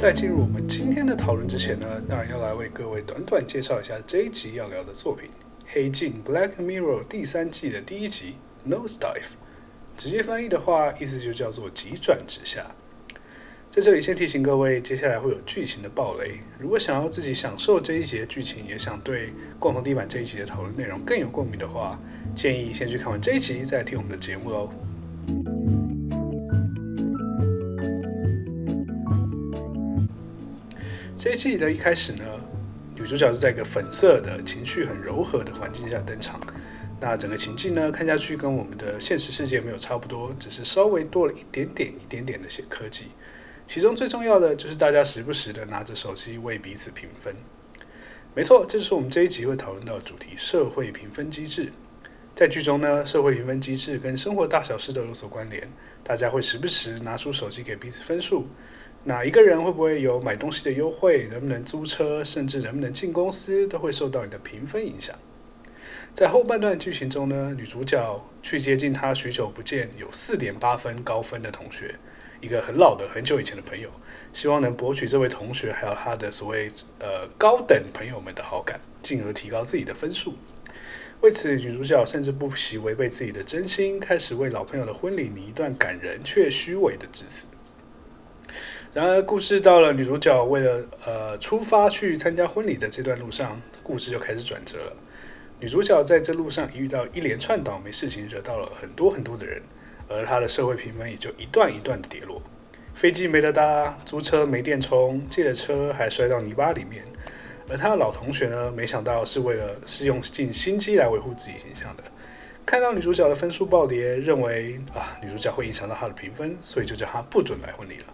在进入我们今天的讨论之前呢，当然要来为各位短短介绍一下这一集要聊的作品《黑镜》（Black Mirror） 第三季的第一集《Nosedive》。直接翻译的话，意思就叫做“急转直下”。在这里先提醒各位，接下来会有剧情的暴雷。如果想要自己享受这一集的剧情，也想对共同地板这一集的讨论内容更有共鸣的话，建议先去看完这一集，再听我们的节目喽。这一季的一开始呢，女主角是在一个粉色的情绪很柔和的环境下登场。那整个情境呢，看下去跟我们的现实世界没有差不多，只是稍微多了一点点、一点点的些科技。其中最重要的就是大家时不时的拿着手机为彼此评分。没错，这就是我们这一集会讨论到的主题——社会评分机制。在剧中呢，社会评分机制跟生活大小事都有所关联。大家会时不时拿出手机给彼此分数。哪一个人会不会有买东西的优惠？能不能租车？甚至能不能进公司，都会受到你的评分影响。在后半段剧情中呢，女主角去接近她许久不见、有四点八分高分的同学。一个很老的、很久以前的朋友，希望能博取这位同学还有他的所谓呃高等朋友们的好感，进而提高自己的分数。为此，女主角甚至不惜违背自己的真心，开始为老朋友的婚礼拟一段感人却虚伪的致辞。然而，故事到了女主角为了呃出发去参加婚礼的这段路上，故事就开始转折了。女主角在这路上遇到一连串倒霉事情，惹到了很多很多的人。而她的社会评分也就一段一段的跌落，飞机没得搭，租车没电充，借了车还摔到泥巴里面。而他的老同学呢，没想到是为了是用尽心机来维护自己形象的。看到女主角的分数暴跌，认为啊女主角会影响到她的评分，所以就叫她不准来婚礼了。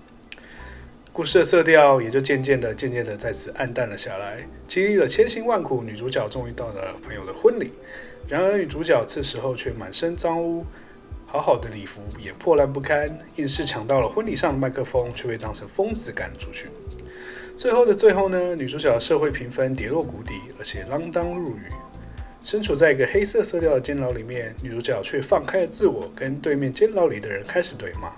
故事的色调也就渐渐的、渐渐的在此暗淡了下来。经历了千辛万苦，女主角终于到了朋友的婚礼。然而女主角这时候却满身脏污。好好的礼服也破烂不堪，硬是抢到了婚礼上的麦克风，却被当成疯子赶了出去。最后的最后呢，女主角的社会评分跌落谷底，而且锒铛入狱。身处在一个黑色色调的监牢里面，女主角却放开了自我，跟对面监牢里的人开始对骂。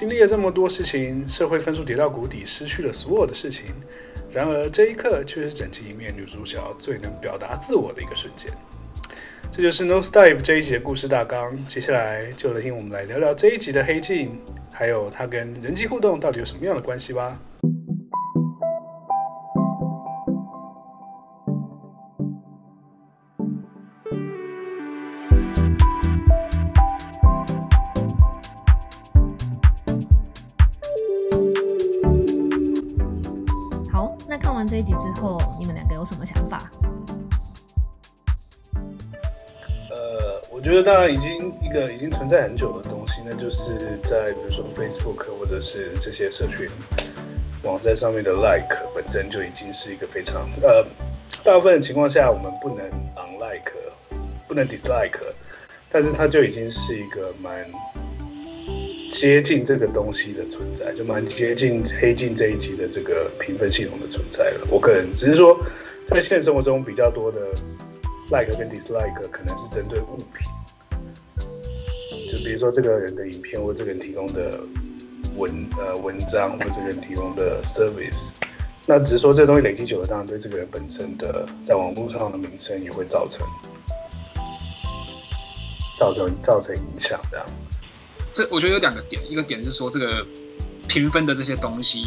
经历了这么多事情，社会分数跌到谷底，失去了所有的事情。然而这一刻却是整集里面女主角最能表达自我的一个瞬间。这就是《No s t y p e》这一集的故事大纲。接下来就来听我们来聊聊这一集的黑镜，还有它跟人际互动到底有什么样的关系吧。后，你们两个有什么想法？呃我觉得当然已经一个已经存在很久的东西，那就是在比如说 Facebook 或者是这些社群网站上面的 Like 本身就已经是一个非常呃，大部分的情况下我们不能 Unlike，不能 Dislike，但是它就已经是一个蛮接近这个东西的存在，就蛮接近黑镜这一集的这个评分系统的存在了。我可能只是说在现实生活中比较多的。like 跟 dislike 可能是针对物品，就比如说这个人的影片或这个人提供的文呃文章或这个人提供的 service，那只是说这东西累积久了，当然对这个人本身的在网络上的名声也会造成造成造成影响。这样，这我觉得有两个点，一个点是说这个评分的这些东西。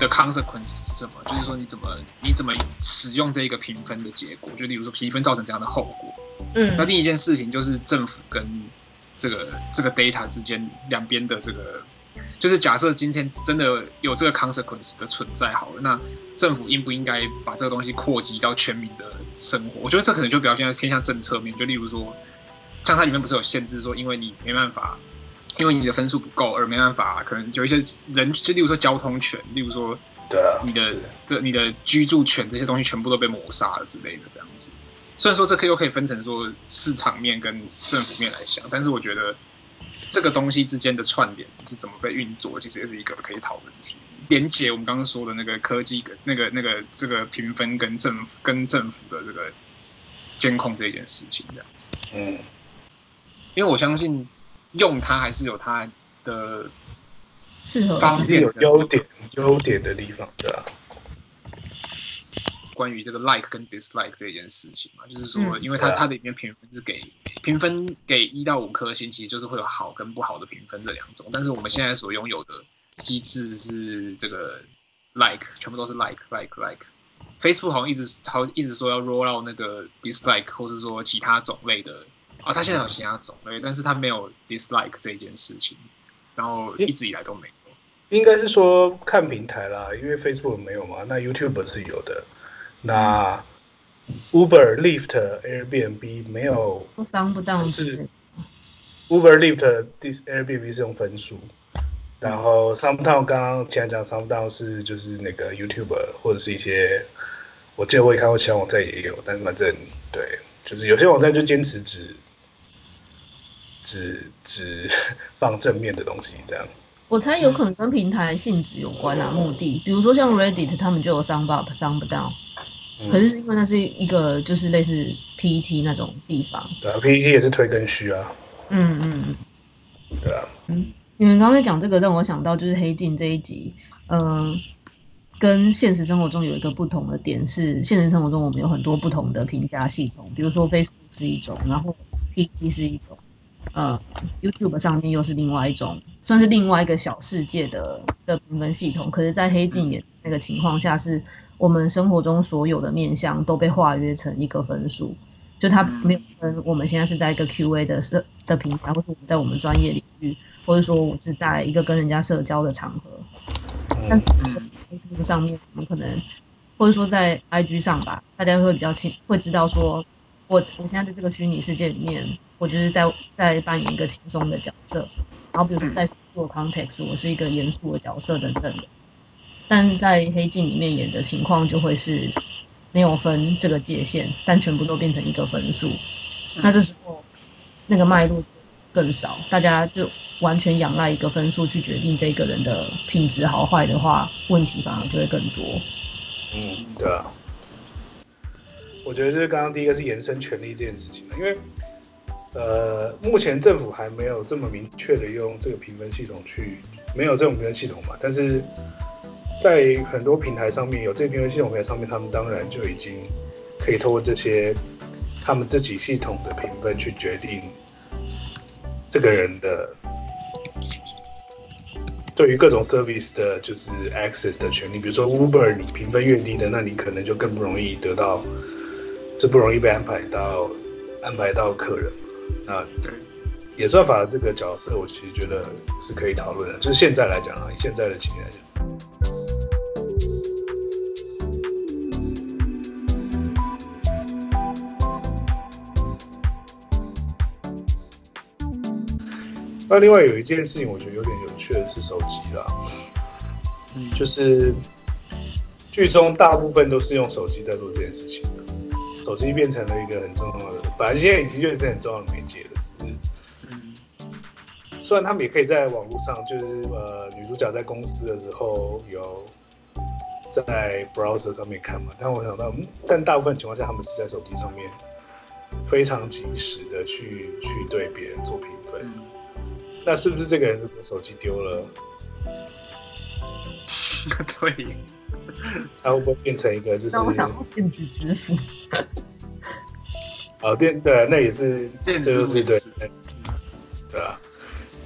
的 consequence 是什么？就是说你怎么你怎么使用这一个评分的结果？就例如说评分造成这样的后果。嗯，那另一件事情就是政府跟这个这个 data 之间两边的这个，就是假设今天真的有这个 consequence 的存在好了，那政府应不应该把这个东西扩及到全民的生活？我觉得这可能就比较偏向偏向政策面。就例如说，像它里面不是有限制说，因为你没办法。因为你的分数不够而没办法，可能有一些人，就例如说交通权，例如说，对啊，你的这你的居住权这些东西全部都被抹杀了之类的这样子。虽然说这可以又可以分成说市场面跟政府面来想，但是我觉得这个东西之间的串联是怎么被运作，其实也是一个可以讨论的题。连接我们刚刚说的那个科技跟那个那个这个评分跟政府跟政府的这个监控这件事情这样子。嗯，因为我相信。用它还是有它的适合方便有优点优点的地方，对啊。关于这个 like 跟 dislike 这件事情嘛，就是说，因为它、嗯、它里面评分是给评分给一到五颗星，其实就是会有好跟不好的评分这两种。但是我们现在所拥有的机制是这个 like，全部都是 like like like。Facebook 好像一直超一直说要 roll out 那个 dislike，或是说其他种类的啊，他现在有其他种类，但是他没有 dislike 这件事情，然后一直以来都没有。应该是说看平台啦，因为 Facebook 没有嘛，那 YouTube 是有的。那 Uber、Lyft、Airbnb 没有，不当不当是 Uber、Lyft、Airbnb 是用分数，然后 SoundOn 刚刚前讲 SoundOn 是就是那个 YouTuber 或者是一些，我记得我也看过其他网站也有，但是反正对，就是有些网站就坚持只只只 放正面的东西这样。我猜有可能跟平台性质有关啊，目的，比如说像 Reddit 他们就有 SoundUp、SoundDown。可是因为那是一个就是类似 PET 那种地方，对啊，PET 也是推更需啊。嗯嗯嗯，对啊。嗯，你们刚才讲这个让我想到就是黑镜这一集，嗯、呃，跟现实生活中有一个不同的点是，现实生活中我们有很多不同的评价系统，比如说 Facebook 是一种，然后 PTT 是一种，呃，YouTube 上面又是另外一种，算是另外一个小世界的的评分系统。可是，在黑镜也那个情况下是。我们生活中所有的面向都被化约成一个分数，就它没有分。我们现在是在一个 QA 的社的平台，或者在我们专业领域，或者说我是在一个跟人家社交的场合。但是这个上面，我们可能或者说在 IG 上吧，大家会比较清，会知道说我我现在在这个虚拟世界里面，我就是在在扮演一个轻松的角色。然后比如说在做 context，我是一个严肃的角色等等的。但在黑镜里面演的情况就会是没有分这个界限，但全部都变成一个分数。那这时候那个脉络更少，大家就完全仰赖一个分数去决定这个人的品质好坏的话，问题反而就会更多。嗯，对啊。我觉得就是刚刚第一个是延伸权利这件事情，因为呃，目前政府还没有这么明确的用这个评分系统去，没有这种评分系统嘛，但是。在很多平台上面有这个评分系统平台上面，他们当然就已经可以透过这些他们自己系统的评分去决定这个人的对于各种 service 的就是 access 的权利。比如说 Uber，你评分越低的，那你可能就更不容易得到，就不容易被安排到安排到客人。那演算法的这个角色，我其实觉得是可以讨论的。就是现在来讲啊，以现在的情况来讲。那另外有一件事情，我觉得有点有趣的是手机啦，嗯，就是剧中大部分都是用手机在做这件事情的，手机变成了一个很重要的，本来现在已经就是很重要的媒介了，只是，嗯，虽然他们也可以在网络上，就是呃女主角在公司的时候有在 browser 上面看嘛，但我想到，嗯，但大部分情况下他们是在手机上面非常及时的去去对别人做评分。那是不是这个人手机丢了？对，他会不会变成一个就是？那我想电子支付。哦，电对，那也是电子支付对，对啊，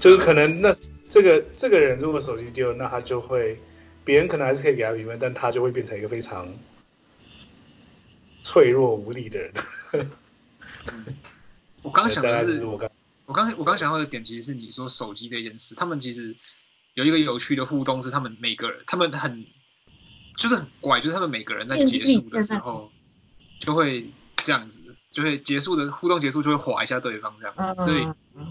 就是可能那这个这个人如果手机丢了，那他就会，别人可能还是可以给他评分，但他就会变成一个非常脆弱无力的人。我刚想的是我刚。我刚我刚想到的点，其实是你说手机这件事，他们其实有一个有趣的互动，是他们每个人，他们很就是很怪，就是他们每个人在结束的时候就会这样子，就会结束的互动结束就会划一下对方这样子，所以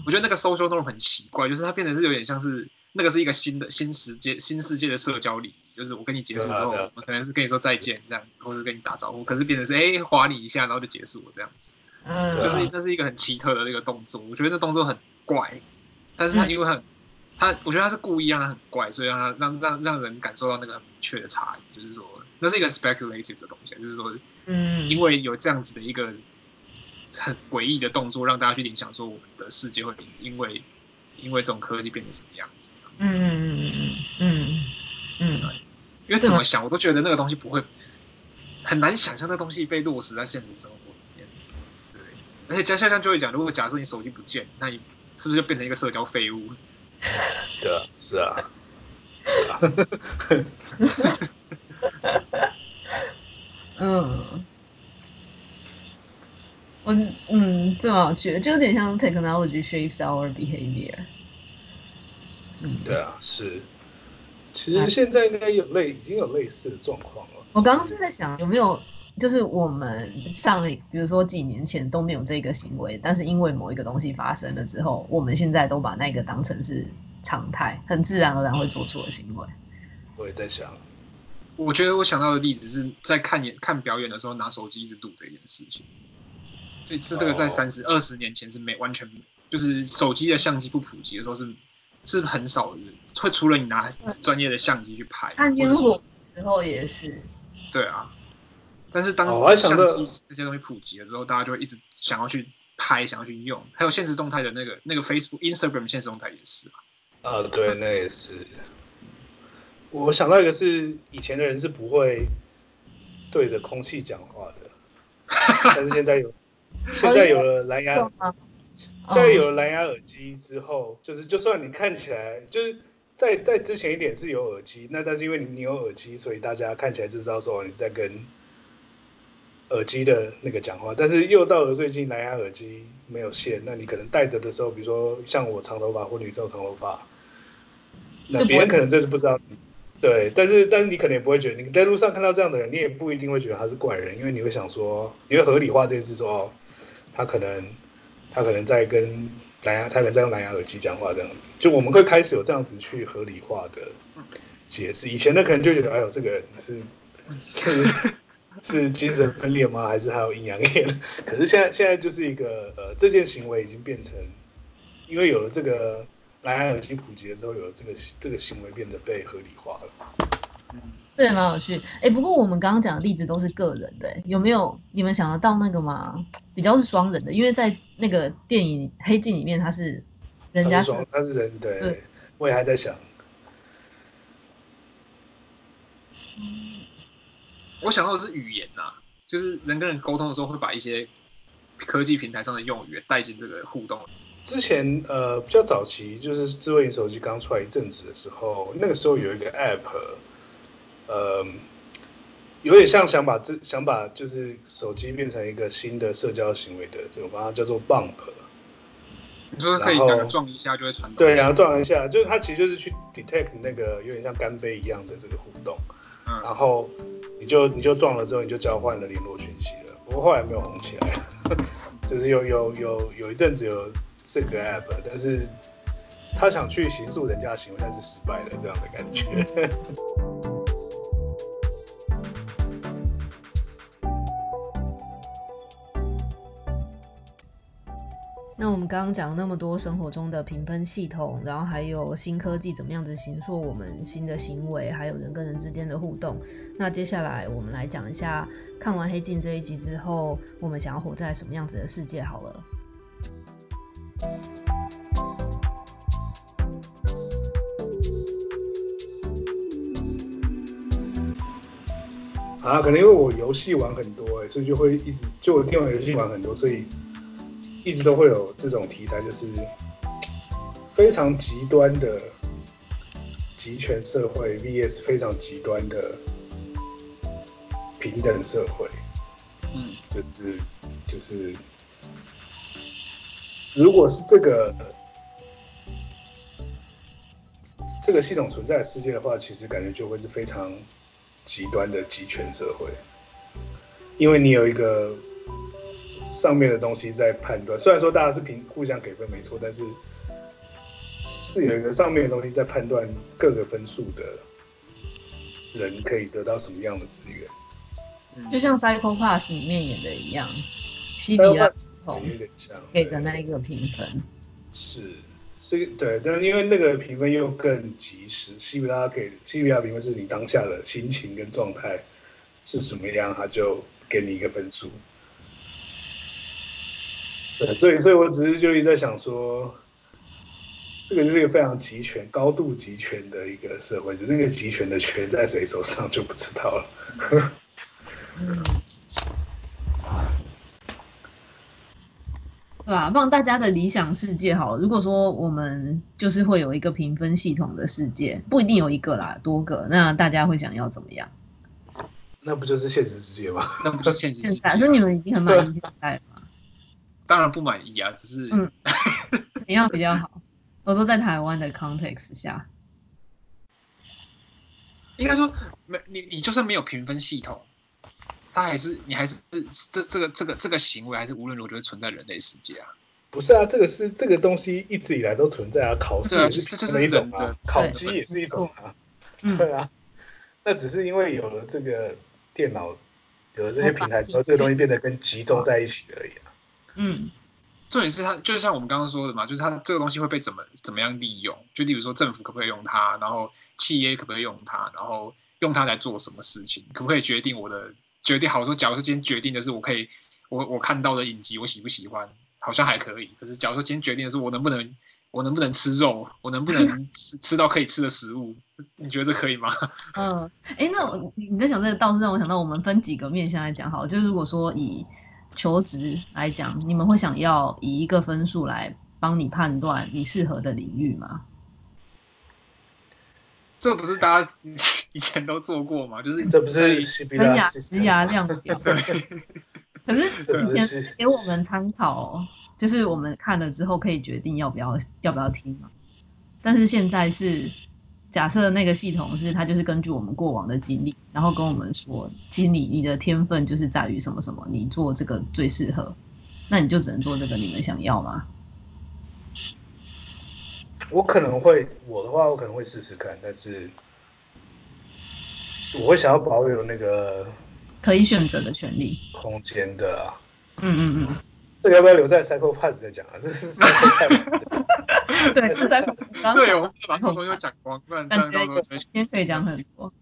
我觉得那个 social norm 很奇怪，就是它变成是有点像是那个是一个新的新世界新世界的社交礼仪，就是我跟你结束之后，我可能是跟你说再见这样子，或者跟你打招呼，可是变成是哎划你一下，然后就结束了这样子。嗯，就是那是一个很奇特的那个动作，我觉得那动作很怪，但是它因为很，他我觉得他是故意让他很怪，所以让他让让让人感受到那个很明确的差异，就是说那是一个 speculative 的东西，就是说，嗯，因为有这样子的一个很诡异的动作，让大家去联想说我们的世界会因为因为这种科技变成什么样子这样子。嗯嗯嗯嗯嗯嗯。因为怎么想，我都觉得那个东西不会很难想象，那个东西被落实在现实生活里面。对，而且加下像就会讲，如果假设你手机不见，那你是不是就变成一个社交废物？对啊，是啊，是啊。嗯。我嗯，这么好趣，就有点像 technology shapes our behavior。嗯，对啊，是。其实现在应该有类，已经有类似的状况了。我刚刚是在想，有没有就是我们上，比如说几年前都没有这个行为，但是因为某一个东西发生了之后，我们现在都把那个当成是常态，很自然而然会做出的行为。我也在想，我觉得我想到的例子是在看演看表演的时候拿手机一直录这件事情。所以是这个在三十二十年前是没完全就是手机的相机不普及的时候是是很少人会除了你拿专业的相机去拍，看烟火之后也是。对啊，但是当相机这些东西普及了之后，大家就会一直想要去拍，想要去用。还有现实动态的那个那个 Facebook、Instagram 现实动态也是嘛。啊，对，那也是。我想到一个是以前的人是不会对着空气讲话的，但是现在有。现在有了蓝牙，现在有了蓝牙耳机之后，就是就算你看起来就是在在之前一点是有耳机，那但是因为你你有耳机，所以大家看起来就知道说你在跟耳机的那个讲话。但是又到了最近蓝牙耳机没有线，那你可能戴着的时候，比如说像我长头发或女生长头发，那别人可能真是不知道。对，但是但是你可能也不会觉得你在路上看到这样的人，你也不一定会觉得他是怪人，因为你会想说，你会合理化这件事说哦。他可能，他可能在跟蓝牙，他可能在用蓝牙耳机讲话这样，就我们会开始有这样子去合理化的解释。以前的可能就觉得，哎呦，这个人是是 是精神分裂吗？还是还有阴阳眼？可是现在现在就是一个呃，这件行为已经变成，因为有了这个蓝牙耳机普及了之后，有了这个这个行为变得被合理化了。对，蛮有趣。哎，不过我们刚刚讲的例子都是个人的，有没有你们想得到那个吗？比较是双人的，因为在那个电影《黑镜》里面，他是人家是他是，人，对，对我也还在想。我想到的是语言呐、啊，就是人跟人沟通的时候，会把一些科技平台上的用语带进这个互动。之前呃比较早期，就是智慧型手机刚出来一阵子的时候，那个时候有一个 App。呃，有点像想把这想把就是手机变成一个新的社交行为的这种，把它叫做 Bump。你说可以两个撞一下就会传到？对，两个撞一下，就是它其实就是去 detect 那个有点像干杯一样的这个互动。嗯。然后你就你就撞了之后，你就交换了联络讯息了。不过后来没有红起来，就是有有有有一阵子有这个 App，但是他想去刑诉人家的行为，但是失败了这样的感觉。那我们刚刚讲那么多生活中的评分系统，然后还有新科技怎么样子形塑我们新的行为，还有人跟人之间的互动。那接下来我们来讲一下，看完《黑镜》这一集之后，我们想要活在什么样子的世界？好了。啊，可能因为我游戏玩很多哎，所以就会一直就我电脑游戏玩很多，所以。一直都会有这种题材，就是非常极端的集权社会 vs 非常极端的平等社会。嗯，就是就是，如果是这个这个系统存在的世界的话，其实感觉就会是非常极端的集权社会，因为你有一个。上面的东西在判断，虽然说大家是平互相给分没错，但是是有一个上面的东西在判断各个分数的人可以得到什么样的资源。就像《Psycho Pass》里面演的一样，西比拉有点像给的那一个评分。是，是，对，但是因为那个评分又更及时，西比拉给西比拉评分是你当下的心情跟状态是什么样，他就给你一个分数。对，所以，所以我只是就一直在想说，这个就是一个非常集权、高度集权的一个社会，只是那个集权的权在谁手上就不知道了。嗯，对吧？放大家的理想世界好了。如果说我们就是会有一个评分系统的世界，不一定有一个啦，多个，那大家会想要怎么样？那不就是现实世界吗？那不就是现实世界？所以你们已经很满意现在吗？当然不满意啊，只是嗯，怎样比较好？我说在台湾的 context 下，应该说没你，你就算没有评分系统，它还是你还是这这个这个这个行为还是无论如何存在人类世界啊。不是啊，这个是这个东西一直以来都存在啊，考试也是这就是一种啊，考绩也是一种啊，对啊，那只是因为有了这个电脑，有了这些平台之后，这个东西变得更集中在一起而已啊。嗯。重点是它，就像我们刚刚说的嘛，就是它这个东西会被怎么怎么样利用？就例如说政府可不可以用它，然后企业可不可以用它，然后用它来做什么事情？可不可以决定我的决定？好说，假如说今天决定的是我可以，我我看到的影集我喜不喜欢，好像还可以。可是假如说今天决定的是我能不能，我能不能吃肉，我能不能 吃吃到可以吃的食物，你觉得这可以吗？嗯，哎，那你在想这个倒是让我想到，我们分几个面向来讲好，就是如果说以。求职来讲，你们会想要以一个分数来帮你判断你适合的领域吗？这不是大家以前都做过吗？就是这不是职涯职涯量表。对。可是 以前给我们参考，就是我们看了之后可以决定要不要要不要听嘛。但是现在是。假设那个系统是它就是根据我们过往的经历，然后跟我们说，其实你你的天分就是在于什么什么，你做这个最适合，那你就只能做这个。你们想要吗？我可能会，我的话我可能会试试看，但是我会想要保有那个可以选择的权利空间的啊。嗯嗯嗯。这个要不要留在 Psycho-Pass 再讲啊？这是 Psycho-Pass 对，是在对，我们把这东西讲光，不然今天可以讲很多。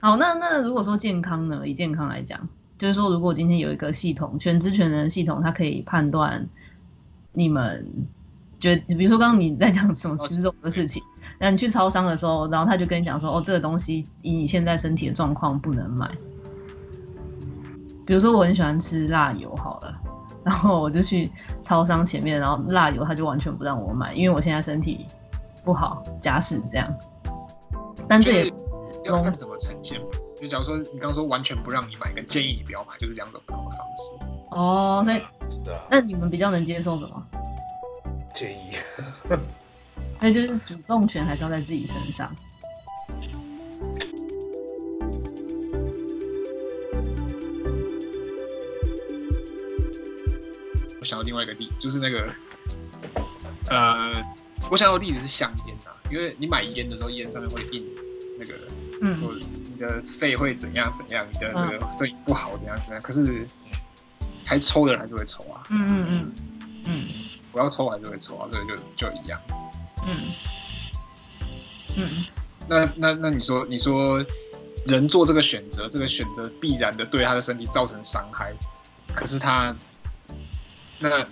好，那那如果说健康呢？以健康来讲，就是说，如果今天有一个系统，全知全能系统，它可以判断你们觉得，比如说刚刚你在讲什么吃肉的事情，那你去超商的时候，然后他就跟你讲说，哦，这个东西以你现在身体的状况不能买。比如说我很喜欢吃辣油，好了。然后我就去超商前面，然后辣油他就完全不让我买，因为我现在身体不好，假使这样。但这也要看怎么呈现。就假如说你刚刚说完全不让你买，跟建议你不要买，就是两种不同的方式。哦，所以那你们比较能接受什么？建议。那就是主动权还是要在自己身上。想到另外一个例子，就是那个，呃，我想要的例子是香烟啊，因为你买烟的时候，烟上面会印那个，嗯，说你的肺会怎样怎样，你的那个对不好怎样怎样，可是还抽的人还是会抽啊，嗯嗯嗯。嗯，我要抽还是会抽啊，所以就就一样，嗯。嗯，那那那你说你说人做这个选择，这个选择必然的对他的身体造成伤害，可是他。那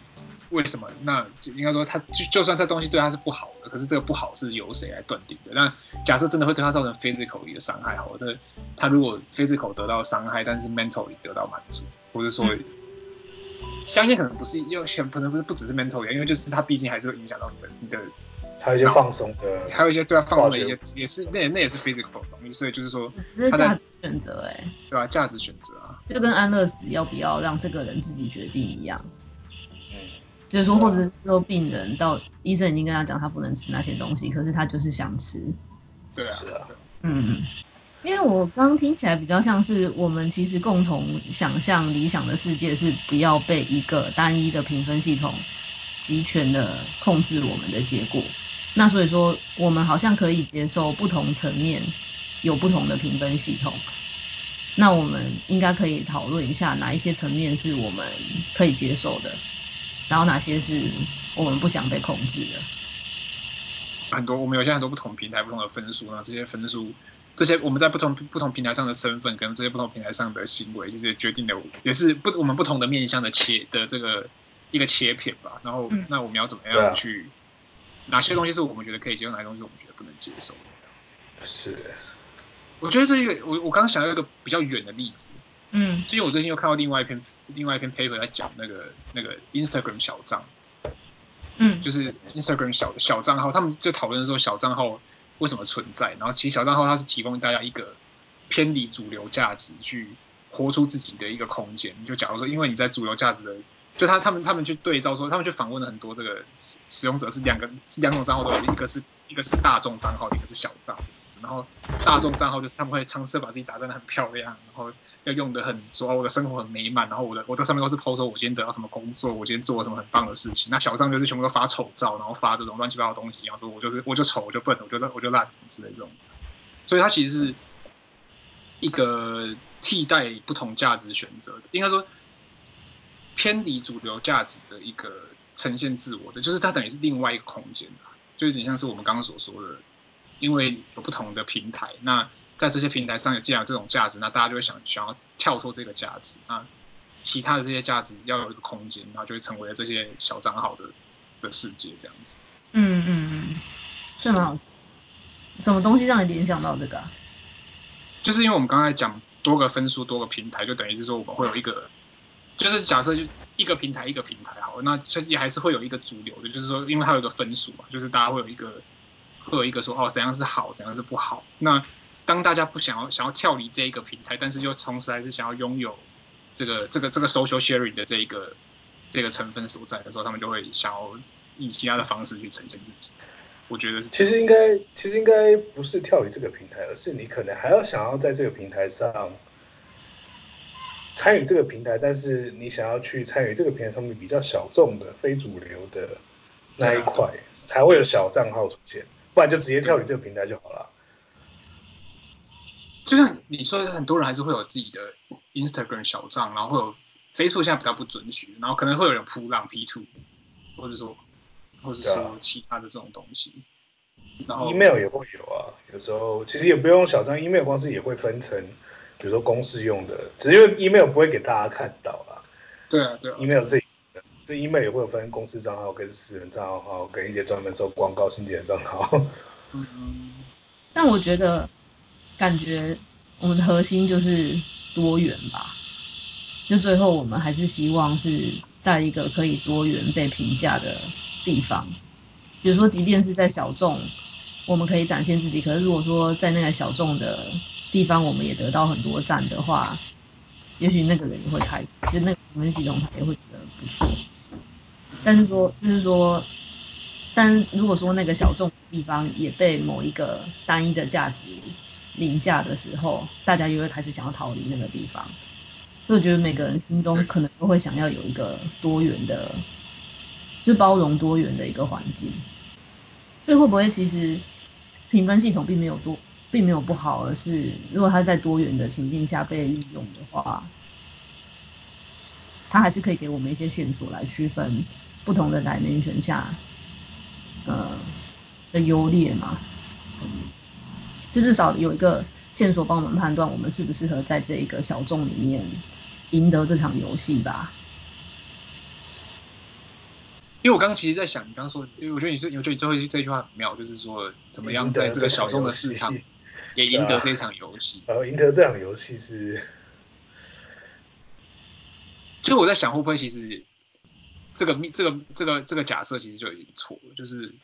为什么？那就应该说，他就就算这东西对他是不好的，可是这个不好是由谁来断定的？那假设真的会对他造成 physically 的伤害，或者他如果 physical 得到伤害，但是 mentally 得到满足，或者说，相信可能不是，因为可能不是不只是 mentally，因为就是他毕竟还是会影响到你的你的，还有一些放松的，还有一些对他放松的一些，也是那也那也是 physical 的东西，所以就是说，他在选择哎，对吧？价值选择啊，就跟安乐死要不要让这个人自己决定一样。就是说，或者是说，病人到医生已经跟他讲，他不能吃那些东西，可是他就是想吃。对啊，是啊，嗯，因为我刚刚听起来比较像是我们其实共同想象理想的世界是不要被一个单一的评分系统集权的控制我们的结果。那所以说，我们好像可以接受不同层面有不同的评分系统。那我们应该可以讨论一下哪一些层面是我们可以接受的。然后哪些是我们不想被控制的？很多，我们有现在很多不同平台不同的分数，然后这些分数，这些我们在不同不同平台上的身份，跟这些不同平台上的行为，就是决定了也是不我们不同的面向的切的这个一个切片吧。然后、嗯、那我们要怎么样去哪些东西是我们觉得可以接受，哪些东西我们觉得不能接受。是，我觉得这一个，我我刚刚想到一个比较远的例子，嗯，所以我最近又看到另外一篇另外一篇 paper 在讲那个那个 Instagram 小账，嗯，就是 Instagram 小小账号，他们就讨论说小账号为什么存在，然后其实小账号它是提供大家一个偏离主流价值去活出自己的一个空间。就假如说，因为你在主流价值的，就他他们他们去对照说，他们去访问了很多这个使使用者是两个是两种账号都有，一个是一个是大众账号，一个是小账。然后大众账号就是他们会尝试把自己打扮的很漂亮，然后要用的很说我的生活很美满，然后我的我的上面都是 po 说我今天得到什么工作，我今天做了什么很棒的事情。那小账就是全部都发丑照，然后发这种乱七八糟的东西，然后说我就是我就丑我就笨我就烂我就烂之类这种。所以它其实是一个替代不同价值选择的，应该说偏离主流价值的一个呈现自我的，就是它等于是另外一个空间，就有点像是我们刚刚所说的。因为有不同的平台，那在这些平台上有既然有这种价值，那大家就会想想要跳脱这个价值，啊其他的这些价值要有一个空间，然后就会成为了这些小账号的的世界这样子。嗯嗯嗯，是吗？什么东西让你联想到这个啊？就是因为我们刚才讲多个分数、多个平台，就等于是说我们会有一个，就是假设就一个平台一个平台好，那也还是会有一个主流的，就是说因为它有一个分数嘛，就是大家会有一个。会有一个说哦，怎样是好，怎样是不好。那当大家不想要想要跳离这一个平台，但是又同时还是想要拥有这个这个这个 social sharing 的这一个这个成分所在的时候，他们就会想要以其他的方式去呈现自己。我觉得是，其实应该其实应该不是跳离这个平台，而是你可能还要想要在这个平台上参与这个平台，但是你想要去参与这个平台上面比较小众的非主流的那一块，才会有小账号出现。不然就直接跳你这个平台就好了。就像你说，很多人还是会有自己的 Instagram 小账，然后会有 Facebook 现在比较不准许，然后可能会有人铺浪 P two，或者说，或者说其他的这种东西。然后 email 也会有啊，有时候其实也不用小账，email 公司也会分成，比如说公司用的，只是因为 email 不会给大家看到啦。对啊，对啊，email 自己。这 email 也会有分公司账号跟私人账号，跟一些专门收广告信件的账号。嗯，但我觉得，感觉我们的核心就是多元吧。就最后我们还是希望是在一个可以多元被评价的地方。比如说，即便是在小众，我们可以展现自己。可是如果说在那个小众的地方，我们也得到很多赞的话，也许那个人也会开，就那个评分系统他也会觉得不错。但是说，就是说，但如果说那个小众地方也被某一个单一的价值凌驾的时候，大家又会开始想要逃离那个地方。所以我觉得每个人心中可能都会想要有一个多元的，就包容多元的一个环境。所以会不会其实评分系统并没有多，并没有不好，而是如果它在多元的情境下被运用的话，它还是可以给我们一些线索来区分。不同的 dimension 下，呃的优劣嘛，就至少有一个线索帮我们判断我们适不适合在这一个小众里面赢得这场游戏吧。因为我刚刚其实在想，你刚刚说，因为我觉得你这，我觉得你最后这句话很妙，就是说怎么样在这个小众的市场 也赢得这场游戏。呃，赢得这场游戏是，就我在想，会不会其实。这个这个这个这个假设其实就已经错了，就是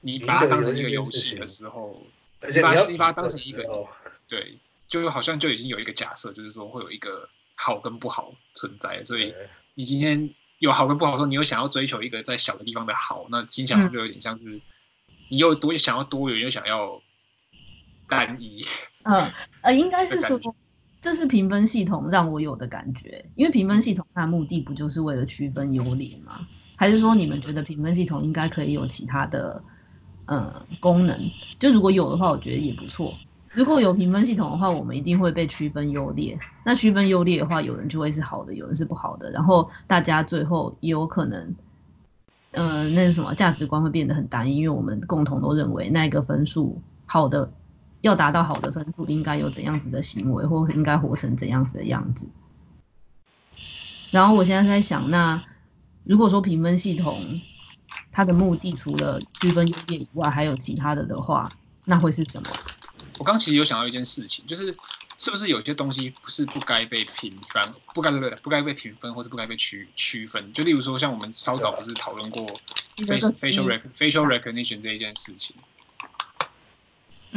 你把它当成一个游戏的时候，你把你把它当成一个，对，就好像就已经有一个假设，就是说会有一个好跟不好存在，所以你今天有好跟不好的时候，你又想要追求一个在小的地方的好，那听起来就有点像是你又多想要多元，又想要单一。嗯呃，应该是说。这是评分系统让我有的感觉，因为评分系统它目的不就是为了区分优劣吗？还是说你们觉得评分系统应该可以有其他的呃功能？就如果有的话，我觉得也不错。如果有评分系统的话，我们一定会被区分优劣。那区分优劣的话，有人就会是好的，有人是不好的，然后大家最后也有可能，呃，那什么价值观会变得很单一，因为我们共同都认为那个分数好的。要达到好的分数，应该有怎样子的行为，或者应该活成怎样子的样子。然后我现在在想，那如果说评分系统它的目的除了区分优劣以外，还有其他的的话，那会是怎么？我刚其实有想到一件事情，就是是不是有些东西不是不该被评分，不该不该被评分，或是不该被区区分？就例如说，像我们稍早不是讨论过 facial facial facial recognition 这一件事情？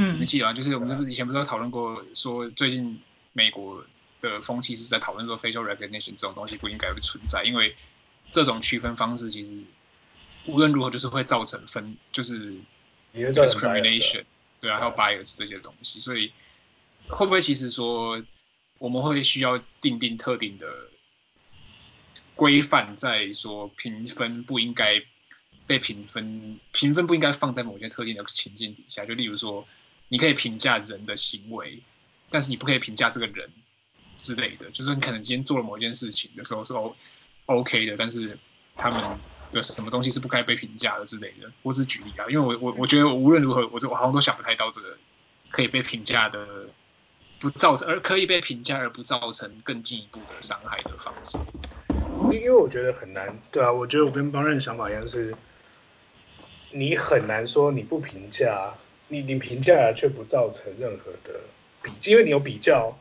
嗯，你们记得吗？就是我们以前不是有讨论过，说最近美国的风气是在讨论说 facial recognition 这种东西不应该会存在，因为这种区分方式其实无论如何就是会造成分，就是 discrimination。对啊，还有 bias 这些东西，所以会不会其实说我们会需要定定特定的规范，在说评分不应该被评分，评分不应该放在某些特定的情境底下，就例如说，你可以评价人的行为，但是你不可以评价这个人之类的，就是你可能今天做了某一件事情的时候是 O OK 的，但是他们。的什么东西是不该被评价的之类的，我只举例啊，因为我我我觉得无论如何，我就我好像都想不太到这个可以被评价的不造成，而可以被评价而不造成更进一步的伤害的方式。因为我觉得很难，对啊，我觉得我跟帮任的想法一样，是你很难说你不评价，你你评价却不造成任何的比，因为你有比较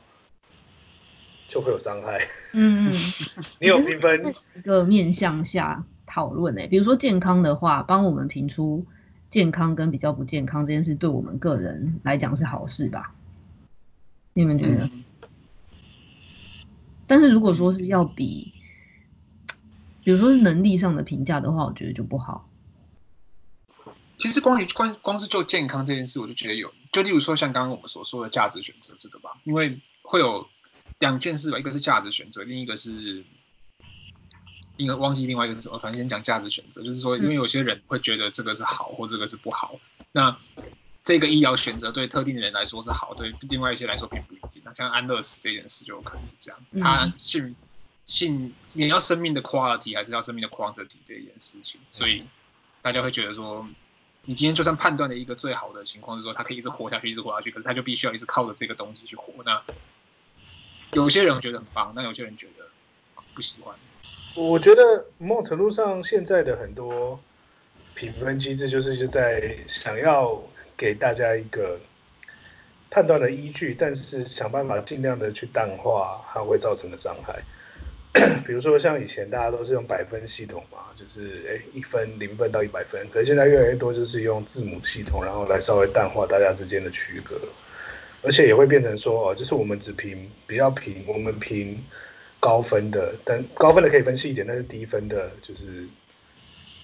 就会有伤害。嗯，你有评分一个面向下。讨论诶，比如说健康的话，帮我们评出健康跟比较不健康这件事，对我们个人来讲是好事吧？你们觉得？嗯、但是如果说是要比，比如说是能力上的评价的话，我觉得就不好。其实关于光光是就健康这件事，我就觉得有，就例如说像刚刚我们所说的价值选择这个吧，因为会有两件事吧，一个是价值选择，另一个是。因为忘记另外一个是什么，反正先讲价值选择，就是说，因为有些人会觉得这个是好，或这个是不好。那这个医疗选择对特定的人来说是好，对另外一些来说并不一定。那像安乐死这件事就有可能这样，他信信你要生命的 quality 还是要生命的 quantity 这一件事情，所以大家会觉得说，你今天就算判断的一个最好的情况是说他可以一直活下去，一直活下去，可是他就必须要一直靠着这个东西去活。那有些人觉得很棒，那有些人觉得不喜欢。我觉得某种程度上，现在的很多评分机制就是就在想要给大家一个判断的依据，但是想办法尽量的去淡化它会造成的伤害。比如说像以前大家都是用百分系统嘛，就是哎一分、零分到一百分，可是现在越来越多就是用字母系统，然后来稍微淡化大家之间的区隔，而且也会变成说哦，就是我们只评比较评，我们评。高分的，但高分的可以分细一点，但是低分的，就是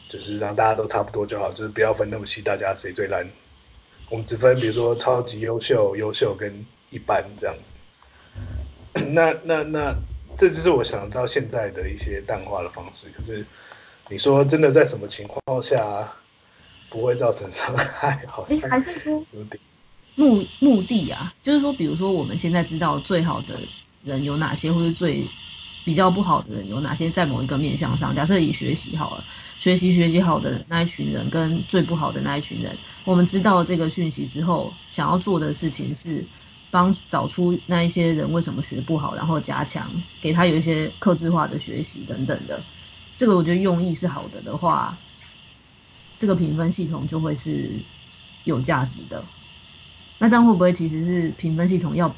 就是让大家都差不多就好，就是不要分那么细，大家谁最烂，我们只分比如说超级优秀、优秀跟一般这样子。那 那那，这就是我想到现在的一些淡化的方式。可是你说真的，在什么情况下不会造成伤害？好像还是说目目的啊，就是说，比如说我们现在知道最好的。人有哪些，或是最比较不好的人有哪些？在某一个面向上，假设以学习好了，学习学习好的那一群人跟最不好的那一群人，我们知道这个讯息之后，想要做的事情是帮找出那一些人为什么学不好，然后加强，给他有一些克制化的学习等等的。这个我觉得用意是好的的话，这个评分系统就会是有价值的。那这样会不会其实是评分系统要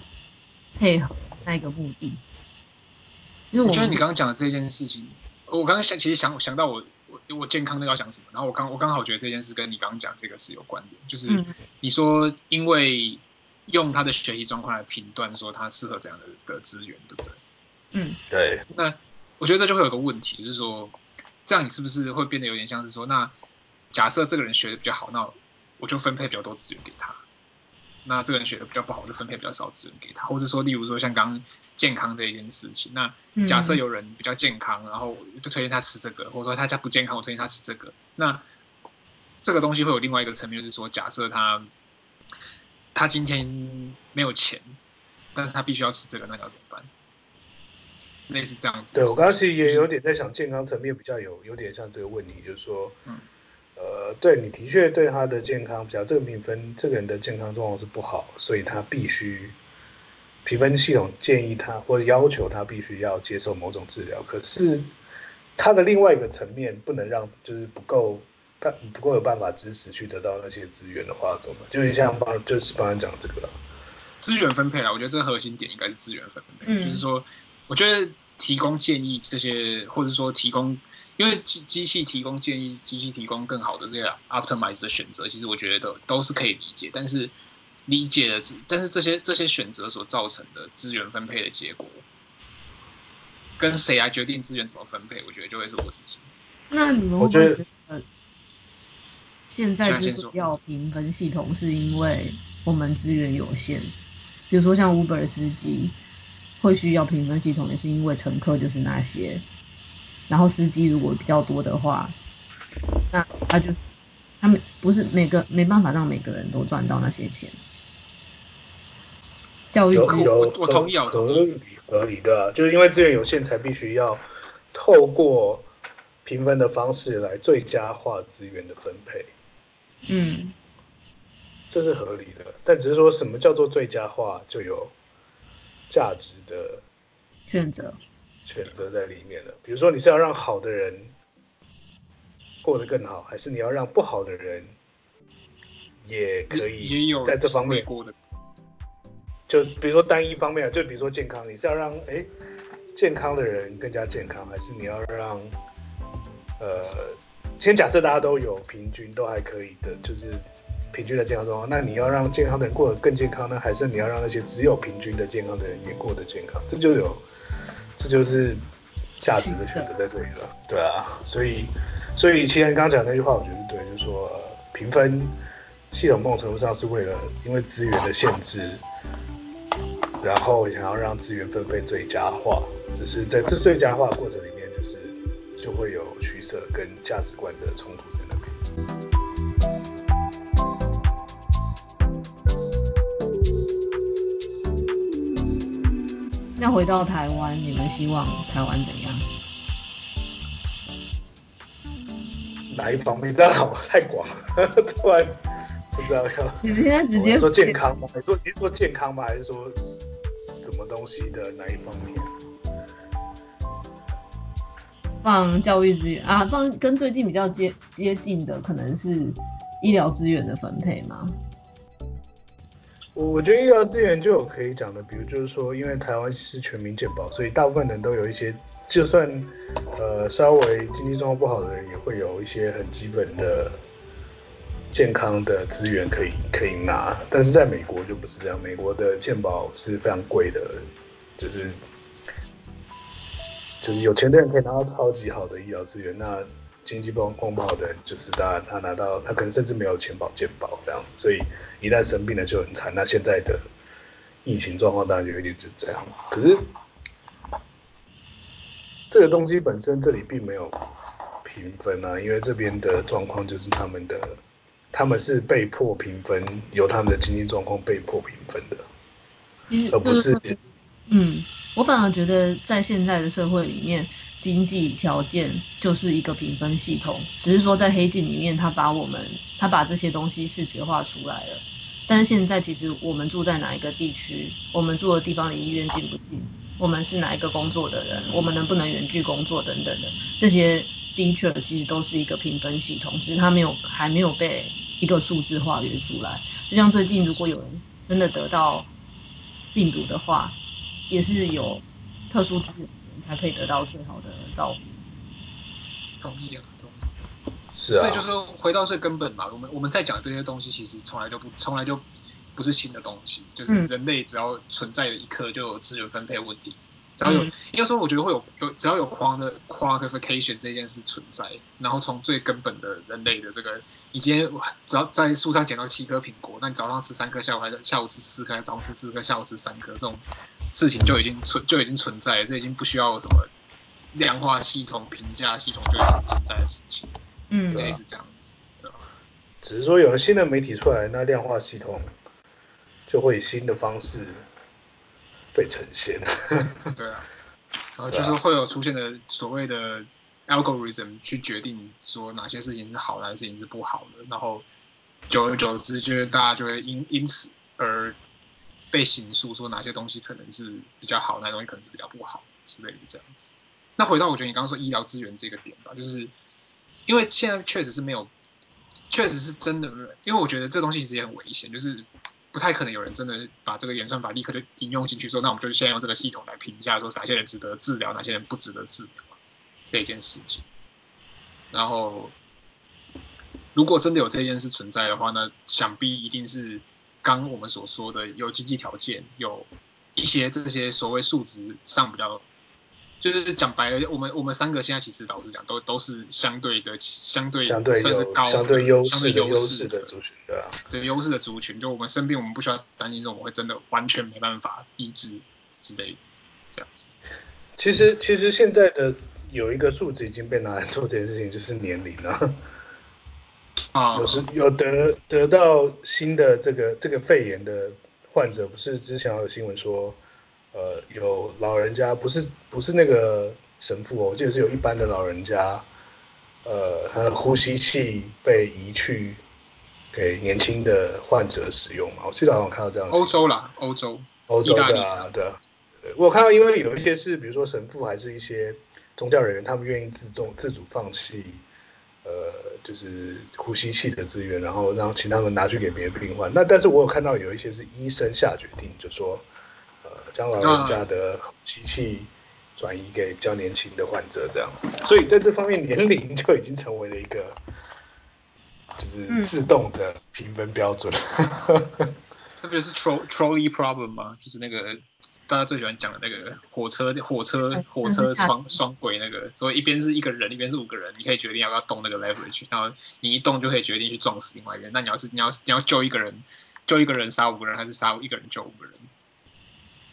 配合？那一个目的，因为我觉得你刚刚讲的这件事情，我刚刚想其实想想到我我我健康的要讲什么，然后我刚我刚好觉得这件事跟你刚刚讲这个是有关联，就是你说因为用他的学习状况来评断说他适合怎样的的资源，对不对？嗯，对。那我觉得这就会有个问题，就是说这样你是不是会变得有点像是说，那假设这个人学的比较好，那我就分配比较多资源给他。那这个人学的比较不好，我就分配比较少资源给他，或者说，例如说像刚健康这一件事情，那假设有人比较健康，然后就推荐他吃这个，或者说他家不健康，我推荐他吃这个，那这个东西会有另外一个层面，就是说，假设他他今天没有钱，但是他必须要吃这个，那要怎么办？类似这样子。对，我刚刚其实也有点在想，健康层面比较有有点像这个问题，就是说，嗯。呃，对，你的确对他的健康比较，这个评分，这个人的健康状况是不好，所以他必须评分系统建议他或者要求他必须要接受某种治疗。可是他的另外一个层面不能让，就是不够但不够有办法支持去得到那些资源的话，怎么？就是像帮就是帮人讲这个资源分配啦，我觉得这个核心点应该是资源分配，嗯、就是说，我觉得提供建议这些，或者说提供，因为机机器提供建议，机器提供更好的这个 optimize 的选择，其实我觉得都都是可以理解，但是理解的，但是这些这些选择所造成的资源分配的结果，跟谁来决定资源怎么分配，我觉得就会是问题。那你们会觉得现在就是要评分系统，是因为我们资源有限？比如说像 Uber 司机会需要评分系统，也是因为乘客就是那些，然后司机如果比较多的话，那他就他们不是每个没办法让每个人都赚到那些钱。教育资源有我同意合理合理的，就是因为资源有限，才必须要透过评分的方式来最佳化资源的分配。嗯。这是合理的，但只是说什么叫做最佳化，就有价值的选择选择在里面了。比如说，你是要让好的人过得更好，还是你要让不好的人也可以在这方面过得？就比如说单一方面，就比如说健康，你是要让哎健康的人更加健康，还是你要让呃，先假设大家都有平均都还可以的，就是。平均的健康状况，那你要让健康的人过得更健康呢，还是你要让那些只有平均的健康的人也过得健康？这就有，这就是价值的选择在这里了。对啊，所以，所以其实刚刚讲那句话，我觉得对，就是说评分系统某种程度上是为了因为资源的限制，然后想要让资源分配最佳化，只是在这最佳化的过程里面，就会有取舍跟价值观的冲突在那边。那回到台湾，你们希望台湾怎样？哪一方面？当然太广了，突然不知道要。你们现在直接说健康吗？你说你是说健康吗？还是说什么东西的哪一方面？放教育资源啊，放跟最近比较接接近的，可能是医疗资源的分配吗？我我觉得医疗资源就有可以讲的，比如就是说，因为台湾是全民健保，所以大部分人都有一些，就算呃稍微经济状况不好的人，也会有一些很基本的健康的资源可以可以拿。但是在美国就不是这样，美国的健保是非常贵的，就是就是有钱的人可以拿到超级好的医疗资源，那。经济状况不好的人，就是当然他拿到，他可能甚至没有钱保健保这样，所以一旦生病了就很惨。那现在的疫情状况当然就有点就这样。可是这个东西本身这里并没有评分啊，因为这边的状况就是他们的，他们是被迫评分，由他们的经济状况被迫评分的，而不是。嗯，我反而觉得在现在的社会里面，经济条件就是一个评分系统，只是说在黑镜里面，他把我们他把这些东西视觉化出来了。但是现在其实我们住在哪一个地区，我们住的地方离医院近不近，我们是哪一个工作的人，我们能不能远距工作等等的这些 feature 其实都是一个评分系统，只是它没有还没有被一个数字化约出来。就像最近如果有人真的得到病毒的话，也是有特殊资源才可以得到最好的照顾。同意啊，同意。是啊。所以就是回到最根本嘛，我们我们在讲这些东西，其实从来就不从来就不是新的东西，就是人类只要存在的一刻就有资源分配问题。只要有，应该说，我觉得会有有，只要有 quant quantification 这件事存在，然后从最根本的人类的这个，以前只要在树上捡到七颗苹果，那你早上吃三颗，下午还是下午吃四颗，早上吃四颗，下午吃三颗，这种事情就已经存就已经存在了，这已经不需要什么量化系统、评价系统就已经存在的事情。嗯，对，是这样子，对吧？只是说有了新的媒体出来，那量化系统就会以新的方式。被呈现，对啊，然后就是会有出现的所谓的 algorithm 去决定说哪些事情是好的，哪些事情是不好的，然后久而久之，就是大家就会因因此而被形塑，说哪些东西可能是比较好，哪些东西可能是比较不好之类的这样子。那回到我觉得你刚刚说医疗资源这个点吧，就是因为现在确实是没有确实是真的，因为我觉得这东西其实也很危险，就是不太可能有人真的把这个演算法立刻就应用进去，说那我们就先用这个系统来评价，说哪些人值得治疗，哪些人不值得治疗这件事情。然后，如果真的有这件事存在的话，那想必一定是刚我们所说的有经济条件，有一些这些所谓数值上比较。就是讲白了，我们我们三个现在其实老实讲，都都是相对的相对相对算是高相对优相对优势的族群，对啊，对优势的族群，就我们生病，我们不需要担心说我们会真的完全没办法医治之类的这样子。其实其实现在的有一个数字已经被拿来做这件事情，就是年龄了。啊，有时有得得到新的这个这个肺炎的患者，不是之前有新闻说。呃，有老人家不是不是那个神父哦，我记得是有一般的老人家，呃，他的呼吸器被移去给年轻的患者使用嘛。我记得好像看到这样。欧洲啦，欧洲，欧洲的啊，对啊。我看到，因为有一些是，比如说神父还是一些宗教人员，他们愿意自重自主放弃，呃，就是呼吸器的资源，然后让请他们拿去给别的病患。那但是我有看到有一些是医生下决定，就说。将老人家的机器转移给较年轻的患者，这样，所以在这方面年龄就已经成为了一个，就是自动的评分标准。特别是 trolley problem 吗？就是那个大家最喜欢讲的那个火车火车火车双双轨那个，所以一边是一个人，一边是五个人，你可以决定要不要动那个 leverage，然后你一动就可以决定去撞死另外一个人。那你要是你要你要救一个人，救一个人杀五个人，还是杀一个人救五个人？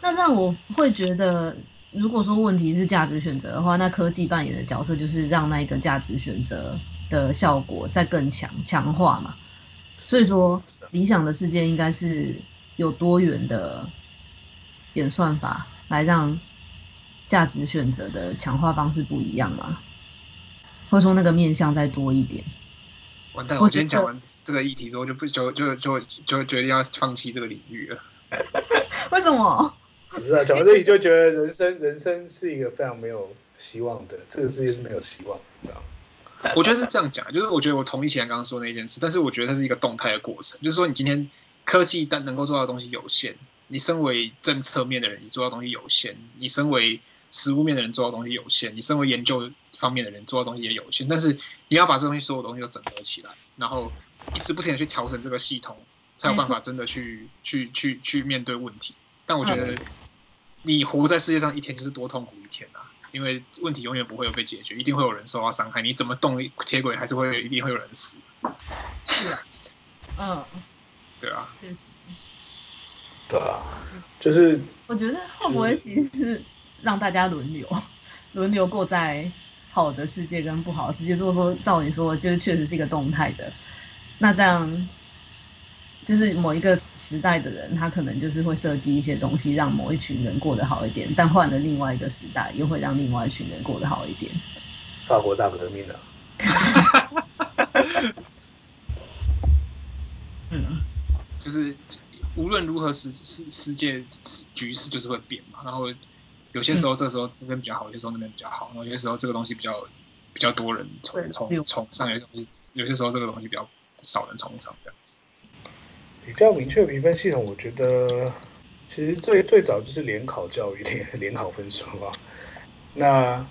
那这样我会觉得，如果说问题是价值选择的话，那科技扮演的角色就是让那个价值选择的效果再更强强化嘛。所以说，理想的世界应该是有多元的演算法来让价值选择的强化方式不一样嘛，或者说那个面向再多一点。完蛋，我今天讲完这个议题之后，就不就就就就决定要放弃这个领域了。为什么？不是啊，讲到这里就觉得人生人生是一个非常没有希望的，这个世界是没有希望，这样。我觉得是这样讲，就是我觉得我同意前刚刚说的那件事，但是我觉得它是一个动态的过程，就是说你今天科技但能够做到的东西有限，你身为政策面的人，你做到的东西有限；你身为实物面的人做到的东西有限；你身为研究方面的人做到的东西也有限。但是你要把这东西所有东西都整合起来，然后一直不停的去调整这个系统，才有办法真的去去去去面对问题。但我觉得。你活在世界上一天就是多痛苦一天、啊，因为问题永远不会有被解决，一定会有人受到伤害。你怎么动铁轨，还是会一定会有人死。是啊，嗯，对啊，确实，对啊，就是我觉得会不会其实是让大家轮流轮流过在好的世界跟不好的世界？如果说照你说，就是确实是一个动态的，那这样。就是某一个时代的人，他可能就是会设计一些东西，让某一群人过得好一点，但换了另外一个时代，又会让另外一群人过得好一点。法国大革命啊！嗯，就是无论如何世世世界局势就是会变嘛，然后有些时候这个时候这边比较好，有些时候那边比较好，然后有些时候这个东西比较比较多人从从从上，有些东西有些时候这个东西比较少人从上这样子。比较明确的评分系统，我觉得其实最最早就是联考教育，联联考分数啊。那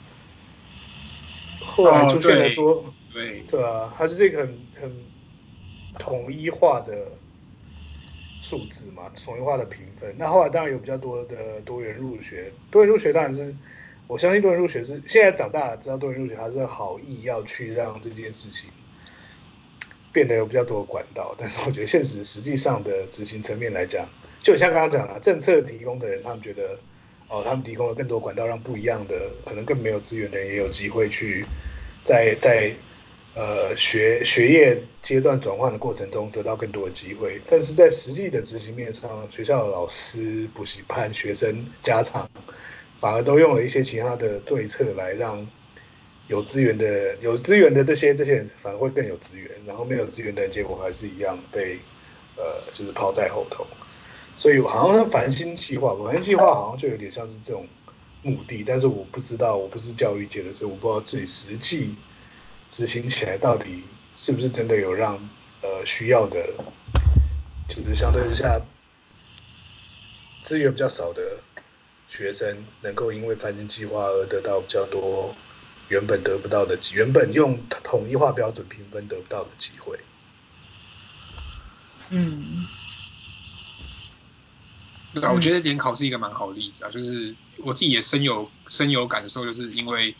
后来出现了多，哦、对对，对啊，它就是一个很很统一化的数字嘛，统一化的评分。那后来当然有比较多的多元入学，多元入学当然是我相信多元入学是现在长大了知道多元入学，它是好意要去让这件事情。变得有比较多的管道，但是我觉得现实实际上的执行层面来讲，就像刚刚讲的，政策提供的人，他们觉得，哦，他们提供了更多管道，让不一样的可能更没有资源的人也有机会去在在呃学学业阶段转换的过程中得到更多的机会，但是在实际的执行面上，学校的老师、补习班、学生、家长，反而都用了一些其他的对策来让。有资源的有资源的这些这些人反而会更有资源，然后没有资源的人结果还是一样被呃就是抛在后头，所以好像繁星计划，繁星计划好像就有点像是这种目的，但是我不知道，我不是教育界的，所以我不知道自己实际执行起来到底是不是真的有让呃需要的，就是相对之下资源比较少的学生，能够因为繁星计划而得到比较多原本得不到的机，原本用统一化标准评分得不到的机会。嗯。对啊，我觉得联考是一个蛮好的例子啊，就是我自己也深有深有感受，就是因为，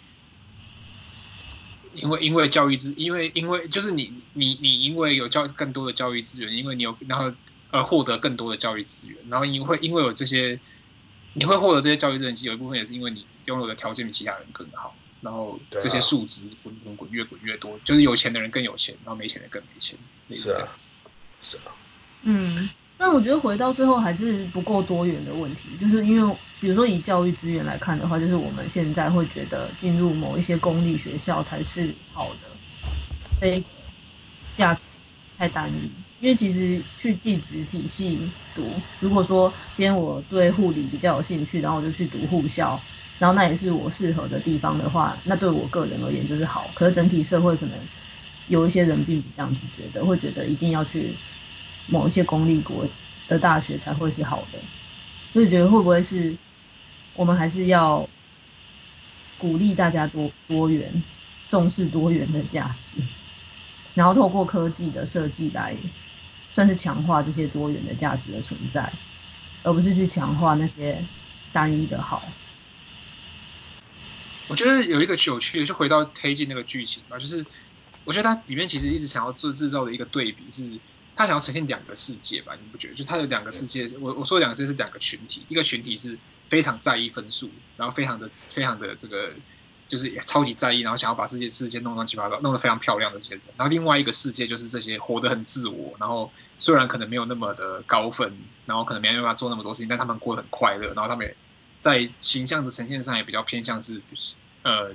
因为因为教育资，因为因为就是你你你因为有教更多的教育资源，因为你有然后而获得更多的教育资源，然后你会因为有这些，你会获得这些教育资源，其实有一部分也是因为你拥有的条件比其他人更好，然后这些数值滚滚滚越滚越多，就是有钱的人更有钱，然后没钱的更没钱，是这样子，是啊，嗯。那我觉得回到最后还是不够多元的问题，就是因为比如说以教育资源来看的话，就是我们现在会觉得进入某一些公立学校才是好的，非价值太单一。因为其实去地质体系读，如果说今天我对护理比较有兴趣，然后我就去读护校，然后那也是我适合的地方的话，那对我个人而言就是好。可是整体社会可能有一些人并不这样子觉得，会觉得一定要去。某一些公立国的大学才会是好的，所以觉得会不会是，我们还是要鼓励大家多多元，重视多元的价值，然后透过科技的设计来，算是强化这些多元的价值的存在，而不是去强化那些单一的好。我觉得有一个有趣的，就回到推进那个剧情吧，就是我觉得它里面其实一直想要做制造的一个对比是。他想要呈现两个世界吧？你不觉得？就是他的两个世界，我我说两个世界是两个群体，一个群体是非常在意分数，然后非常的非常的这个就是超级在意，然后想要把这些世界弄乱七八糟，弄得非常漂亮的这些人。然后另外一个世界就是这些活得很自我，然后虽然可能没有那么的高分，然后可能没办法做那么多事情，但他们过得很快乐。然后他们也在形象的呈现上也比较偏向是呃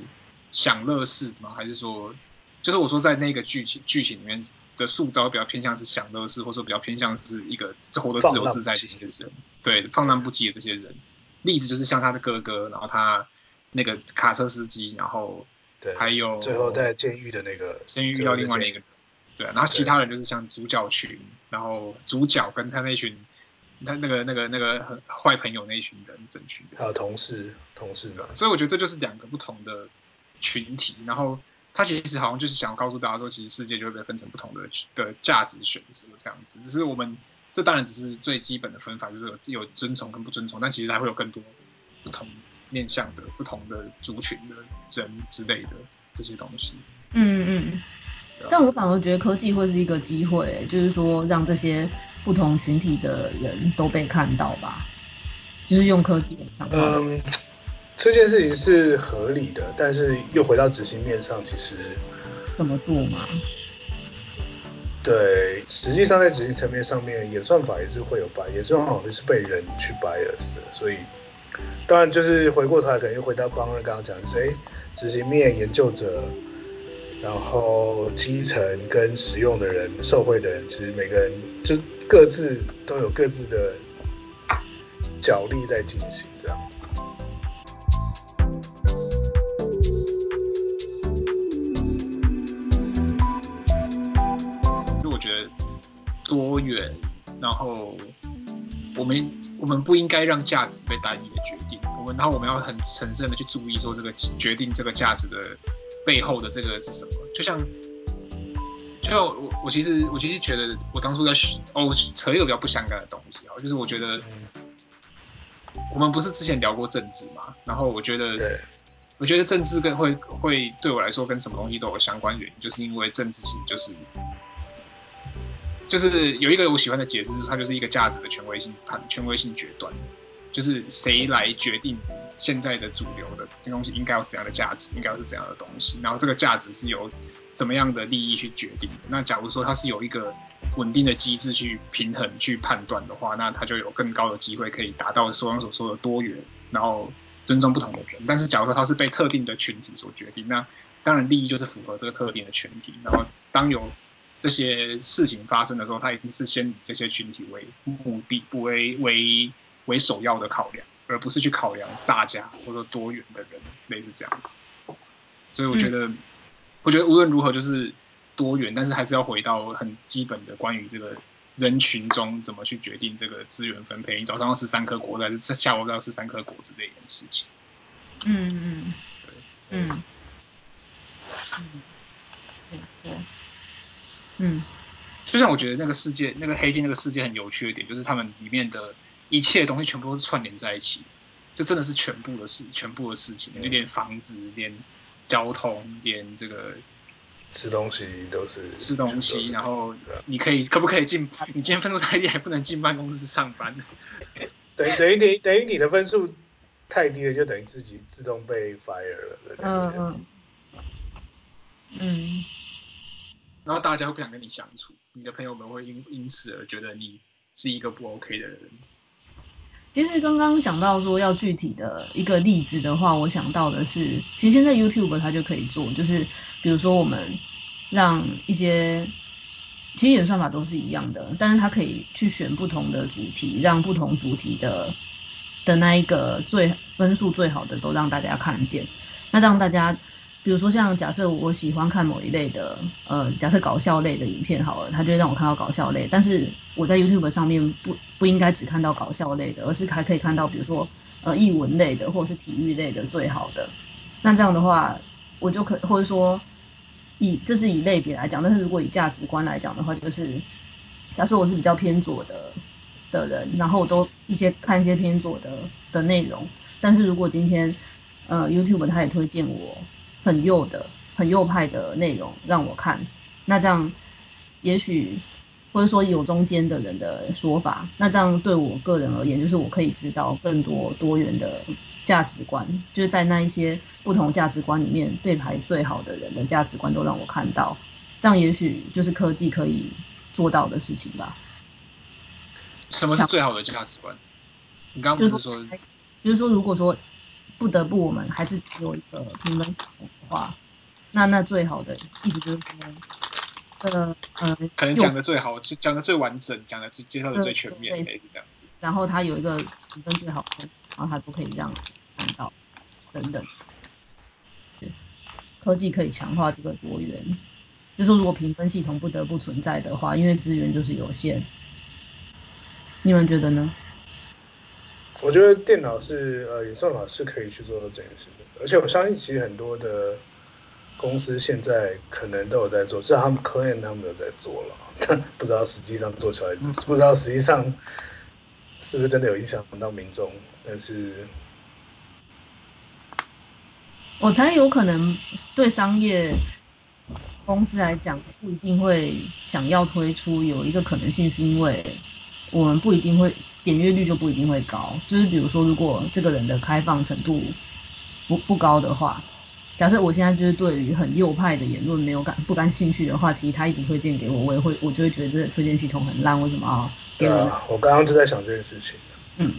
享乐式的吗？还是说，就是我说在那个剧情剧情里面。的塑造比较偏向是享乐式，或者说比较偏向是一个活得自由自在这些人，对，放荡不羁的这些人。例子就是像他的哥哥，然后他那个卡车司机，然后对，还有最后在监狱的那个监狱遇到另外的一个人，对，然后其他人就是像主角群，然后主角跟他那群他那个那个那个坏朋友那一群人整群的，还有同事同事的，所以我觉得这就是两个不同的群体，然后。他其实好像就是想要告诉大家说，其实世界就会被分成不同的的价值选择这样子。只是我们这当然只是最基本的分法，就是有有遵从跟不遵从，但其实还会有更多不同面向的不同的族群的人之类的这些东西。嗯嗯，这样我反而觉得科技会是一个机会，就是说让这些不同群体的人都被看到吧，就是用科技的方法。嗯这件事情是合理的，但是又回到执行面上，其实怎么做嘛？对，实际上在执行层面上面，演算法也是会有 bias，演算法也是被人去 bias 的，所以当然就是回过头来，可能又回到刚刚刚刚讲的，所以执行面研究者，然后基层跟使用的人、受惠的人，其实每个人就各自都有各自的角力在进行，这样。就我觉得多元，然后我们我们不应该让价值被单一的决定。我们然后我们要很诚实的去注意说，这个决定这个价值的背后的这个是什么？就像，就像我我其实我其实觉得，我当初在学哦扯一个比较不相干的东西啊，就是我觉得我们不是之前聊过政治嘛？然后我觉得，我觉得政治跟会会对我来说跟什么东西都有相关原因，就是因为政治其实就是。就是有一个我喜欢的解释，它就是一个价值的权威性判权威性决断，就是谁来决定现在的主流的东西应该有怎样的价值，应该要是怎样的东西，然后这个价值是由怎么样的利益去决定的。那假如说它是有一个稳定的机制去平衡去判断的话，那它就有更高的机会可以达到所方所说的多元，然后尊重不同的人。但是假如说它是被特定的群体所决定，那当然利益就是符合这个特定的群体。然后当有这些事情发生的时候，它一定是先以这些群体为目的，不为为为首要的考量，而不是去考量大家或者多元的人，类似这样子。所以我觉得，嗯、我觉得无论如何，就是多元，但是还是要回到很基本的关于这个人群中怎么去决定这个资源分配。你早上要吃三颗果子，还是下午要吃三颗果子这件事情。嗯嗯，对，嗯，嗯，没错，嗯。就像我觉得那个世界，那个黑镜那个世界很有趣的点，就是他们里面的一切东西全部都是串联在一起，就真的是全部的事，全部的事情，连房子，连交通，连这个吃东西都是吃东西，然后你可以可不可以进？你今天分数太低，还不能进办公室上班。等于等于你等于你的分数太低了，就等于自己自动被 fire 了。嗯嗯嗯。然后大家会不想跟你相处，你的朋友们会因因此而觉得你是一个不 OK 的人。其实刚刚讲到说要具体的一个例子的话，我想到的是，其实现在 YouTube 它就可以做，就是比如说我们让一些，其实演算法都是一样的，但是它可以去选不同的主题，让不同主题的的那一个最分数最好的都让大家看见，那让大家。比如说，像假设我喜欢看某一类的，呃，假设搞笑类的影片好了，它就会让我看到搞笑类。但是我在 YouTube 上面不不应该只看到搞笑类的，而是还可以看到，比如说呃，艺文类的或者是体育类的最好的。那这样的话，我就可或者说以这是以类别来讲，但是如果以价值观来讲的话，就是假设我是比较偏左的的人，然后我都一些看一些偏左的的内容。但是如果今天呃 YouTube 它也推荐我。很右的、很右派的内容让我看，那这样也许或者说有中间的人的说法，那这样对我个人而言，就是我可以知道更多多元的价值观，就是在那一些不同价值观里面被排最好的人的价值观都让我看到，这样也许就是科技可以做到的事情吧。什么是最好的价值观？你刚刚不是说，就是说，如果说。不得不，我们还是有一个评分的话，那那最好的意思就是说，呃呃，可能讲的最好，就讲的最完整，讲的最介绍的最全面，这样。然后它有一个评分最好的，然后他都可以让看到等等。科技可以强化这个多元，就说如果评分系统不得不存在的话，因为资源就是有限，你们觉得呢？我觉得电脑是呃演算法是可以去做到这件事情，而且我相信其实很多的公司现在可能都有在做，至少他们 claim 他们有在做了，但 不知道实际上做出来，不知道实际上是不是真的有影响到民众。但是，我猜有可能对商业公司来讲不一定会想要推出，有一个可能性是因为我们不一定会。点阅率就不一定会高，就是比如说，如果这个人的开放程度不不高的话，假设我现在就是对于很右派的言论没有感不感兴趣的话，其实他一直推荐给我，我也会我就会觉得这个推荐系统很烂，为什么啊？对啊，我刚刚就在想这件事情。嗯，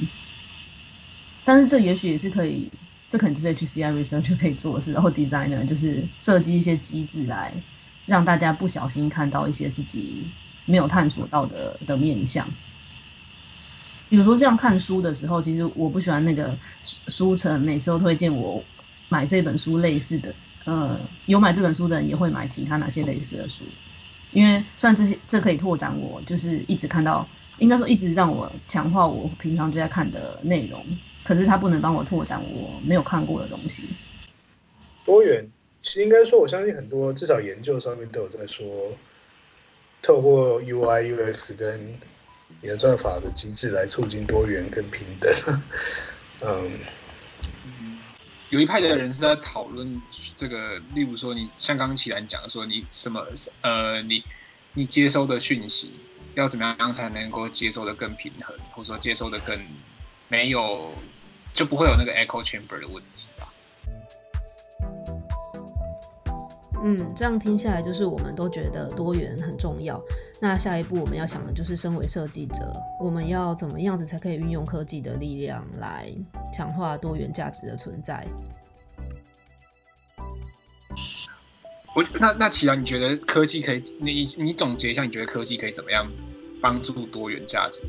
但是这也许也是可以，这可能就是 HCI research 就可以做的事，然后 designer 就是设计一些机制来让大家不小心看到一些自己没有探索到的的面向。比如说，像看书的时候，其实我不喜欢那个书城每次都推荐我买这本书类似的。呃，有买这本书的人也会买其他哪些类似的书，因为虽然这些这可以拓展我，就是一直看到，应该说一直让我强化我平常就在看的内容，可是它不能帮我拓展我没有看过的东西。多元，其实应该说，我相信很多至少研究上面都有在说，透过 UI UX 跟演算法的机制来促进多元跟平等。嗯，有一派的人是在讨论这个，例如说，你像刚刚启然讲的说，你什么呃，你你接收的讯息要怎么样才能够接收的更平衡，或者说接收的更没有就不会有那个 echo chamber 的问题吧？嗯，这样听下来，就是我们都觉得多元很重要。那下一步我们要想的就是，身为设计者，我们要怎么样子才可以运用科技的力量来强化多元价值的存在？我那那启然，你觉得科技可以？你你总结一下，你觉得科技可以怎么样帮助多元价值？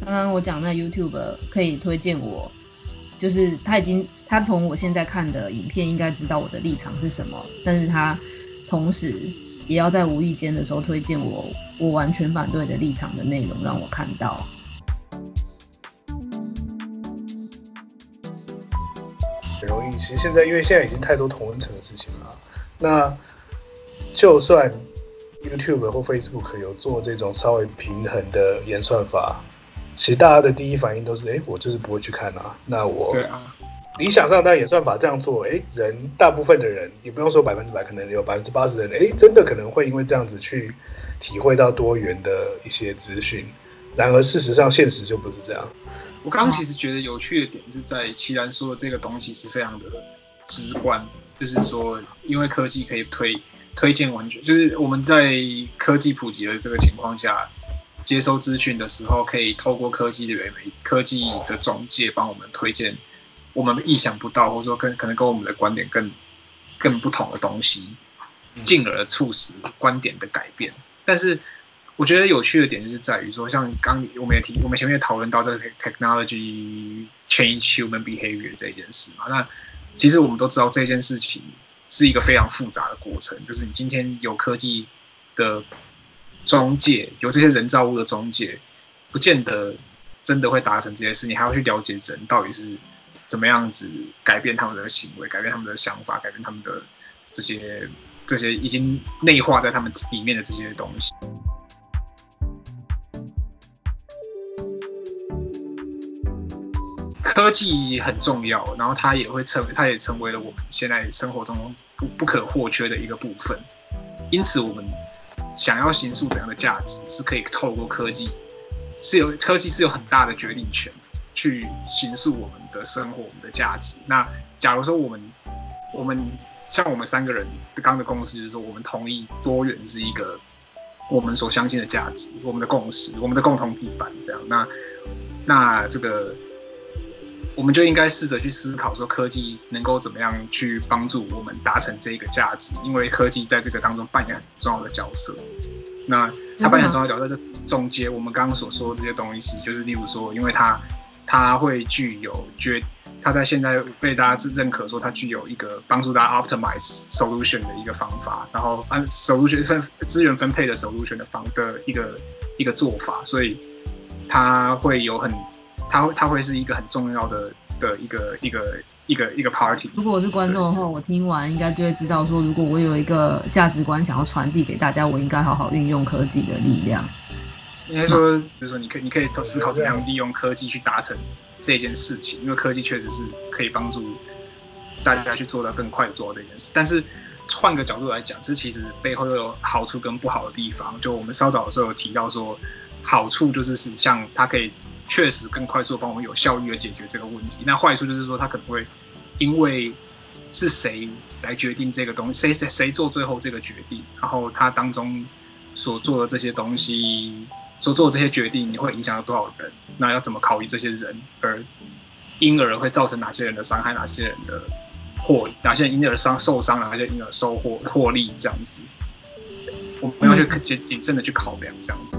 刚刚我讲那 YouTube 可以推荐我，就是他已经他从我现在看的影片应该知道我的立场是什么，但是他同时。也要在无意间的时候推荐我我完全反对的立场的内容让我看到。很容易，其实现在因为现在已经太多同温层的事情了，那就算 YouTube 或 Facebook 有做这种稍微平衡的演算法，其实大家的第一反应都是，哎，我就是不会去看啊。那我对啊，理想上，当然也算法这样做，哎，人大部分的人也不用说百分之百，可能有百分之八十的人，哎，真的可能会因为这样子去体会到多元的一些资讯。然而事实上，现实就不是这样。我刚刚其实觉得有趣的点是在齐然说的这个东西是非常的直观，就是说，因为科技可以推推荐完全，就是我们在科技普及的这个情况下，接收资讯的时候，可以透过科技的媒科技的中介帮我们推荐我们意想不到，或者说跟可能跟我们的观点更更不同的东西，进而促使观点的改变，但是。我觉得有趣的点就是在于说，像刚我们也提，我们前面也讨论到这个 technology change human behavior 这件事嘛。那其实我们都知道这件事情是一个非常复杂的过程，就是你今天有科技的中介，有这些人造物的中介，不见得真的会达成这些事。你还要去了解人到底是怎么样子改变他们的行为，改变他们的想法，改变他们的这些这些已经内化在他们里面的这些东西。科技很重要，然后它也会成，它也成为了我们现在生活中不不可或缺的一个部分。因此，我们想要形塑怎样的价值，是可以透过科技，是有科技是有很大的决定权去形塑我们的生活、我们的价值。那假如说我们，我们像我们三个人刚的共识，就是说我们同意多元是一个我们所相信的价值，我们的共识，我们的共同地板，这样。那那这个。我们就应该试着去思考，说科技能够怎么样去帮助我们达成这个价值，因为科技在这个当中扮演很重要的角色。那它扮演很重要的角色，就总结我们刚刚所说的这些东西，就是例如说，因为它它会具有觉，它在现在被大家认可说它具有一个帮助大家 optimize solution 的一个方法，然后按 solution 分资源分配的 solution 的方的一个一个做法，所以它会有很。它会，它会是一个很重要的的一个一个一个一个 party。如果我是观众的话，我听完应该就会知道说，如果我有一个价值观想要传递给大家，我应该好好运用科技的力量。应该说，比如说，你可以你可以思考怎样利用科技去达成这件事情，因为科技确实是可以帮助大家去做到更快的做到这件事。但是换个角度来讲，这其实背后又有好处跟不好的地方。就我们稍早的时候有提到说，好处就是是像它可以。确实更快速帮我们有效率的解决这个问题。那坏处就是说，他可能会因为是谁来决定这个东西，谁谁谁做最后这个决定，然后他当中所做的这些东西，所做的这些决定，你会影响到多少人？那要怎么考虑这些人？而因而会造成哪些人的伤害，哪些人的获，哪些人因而伤受伤，哪些人因而收获获利？这样子，我们要去谨谨慎的去考量这样子。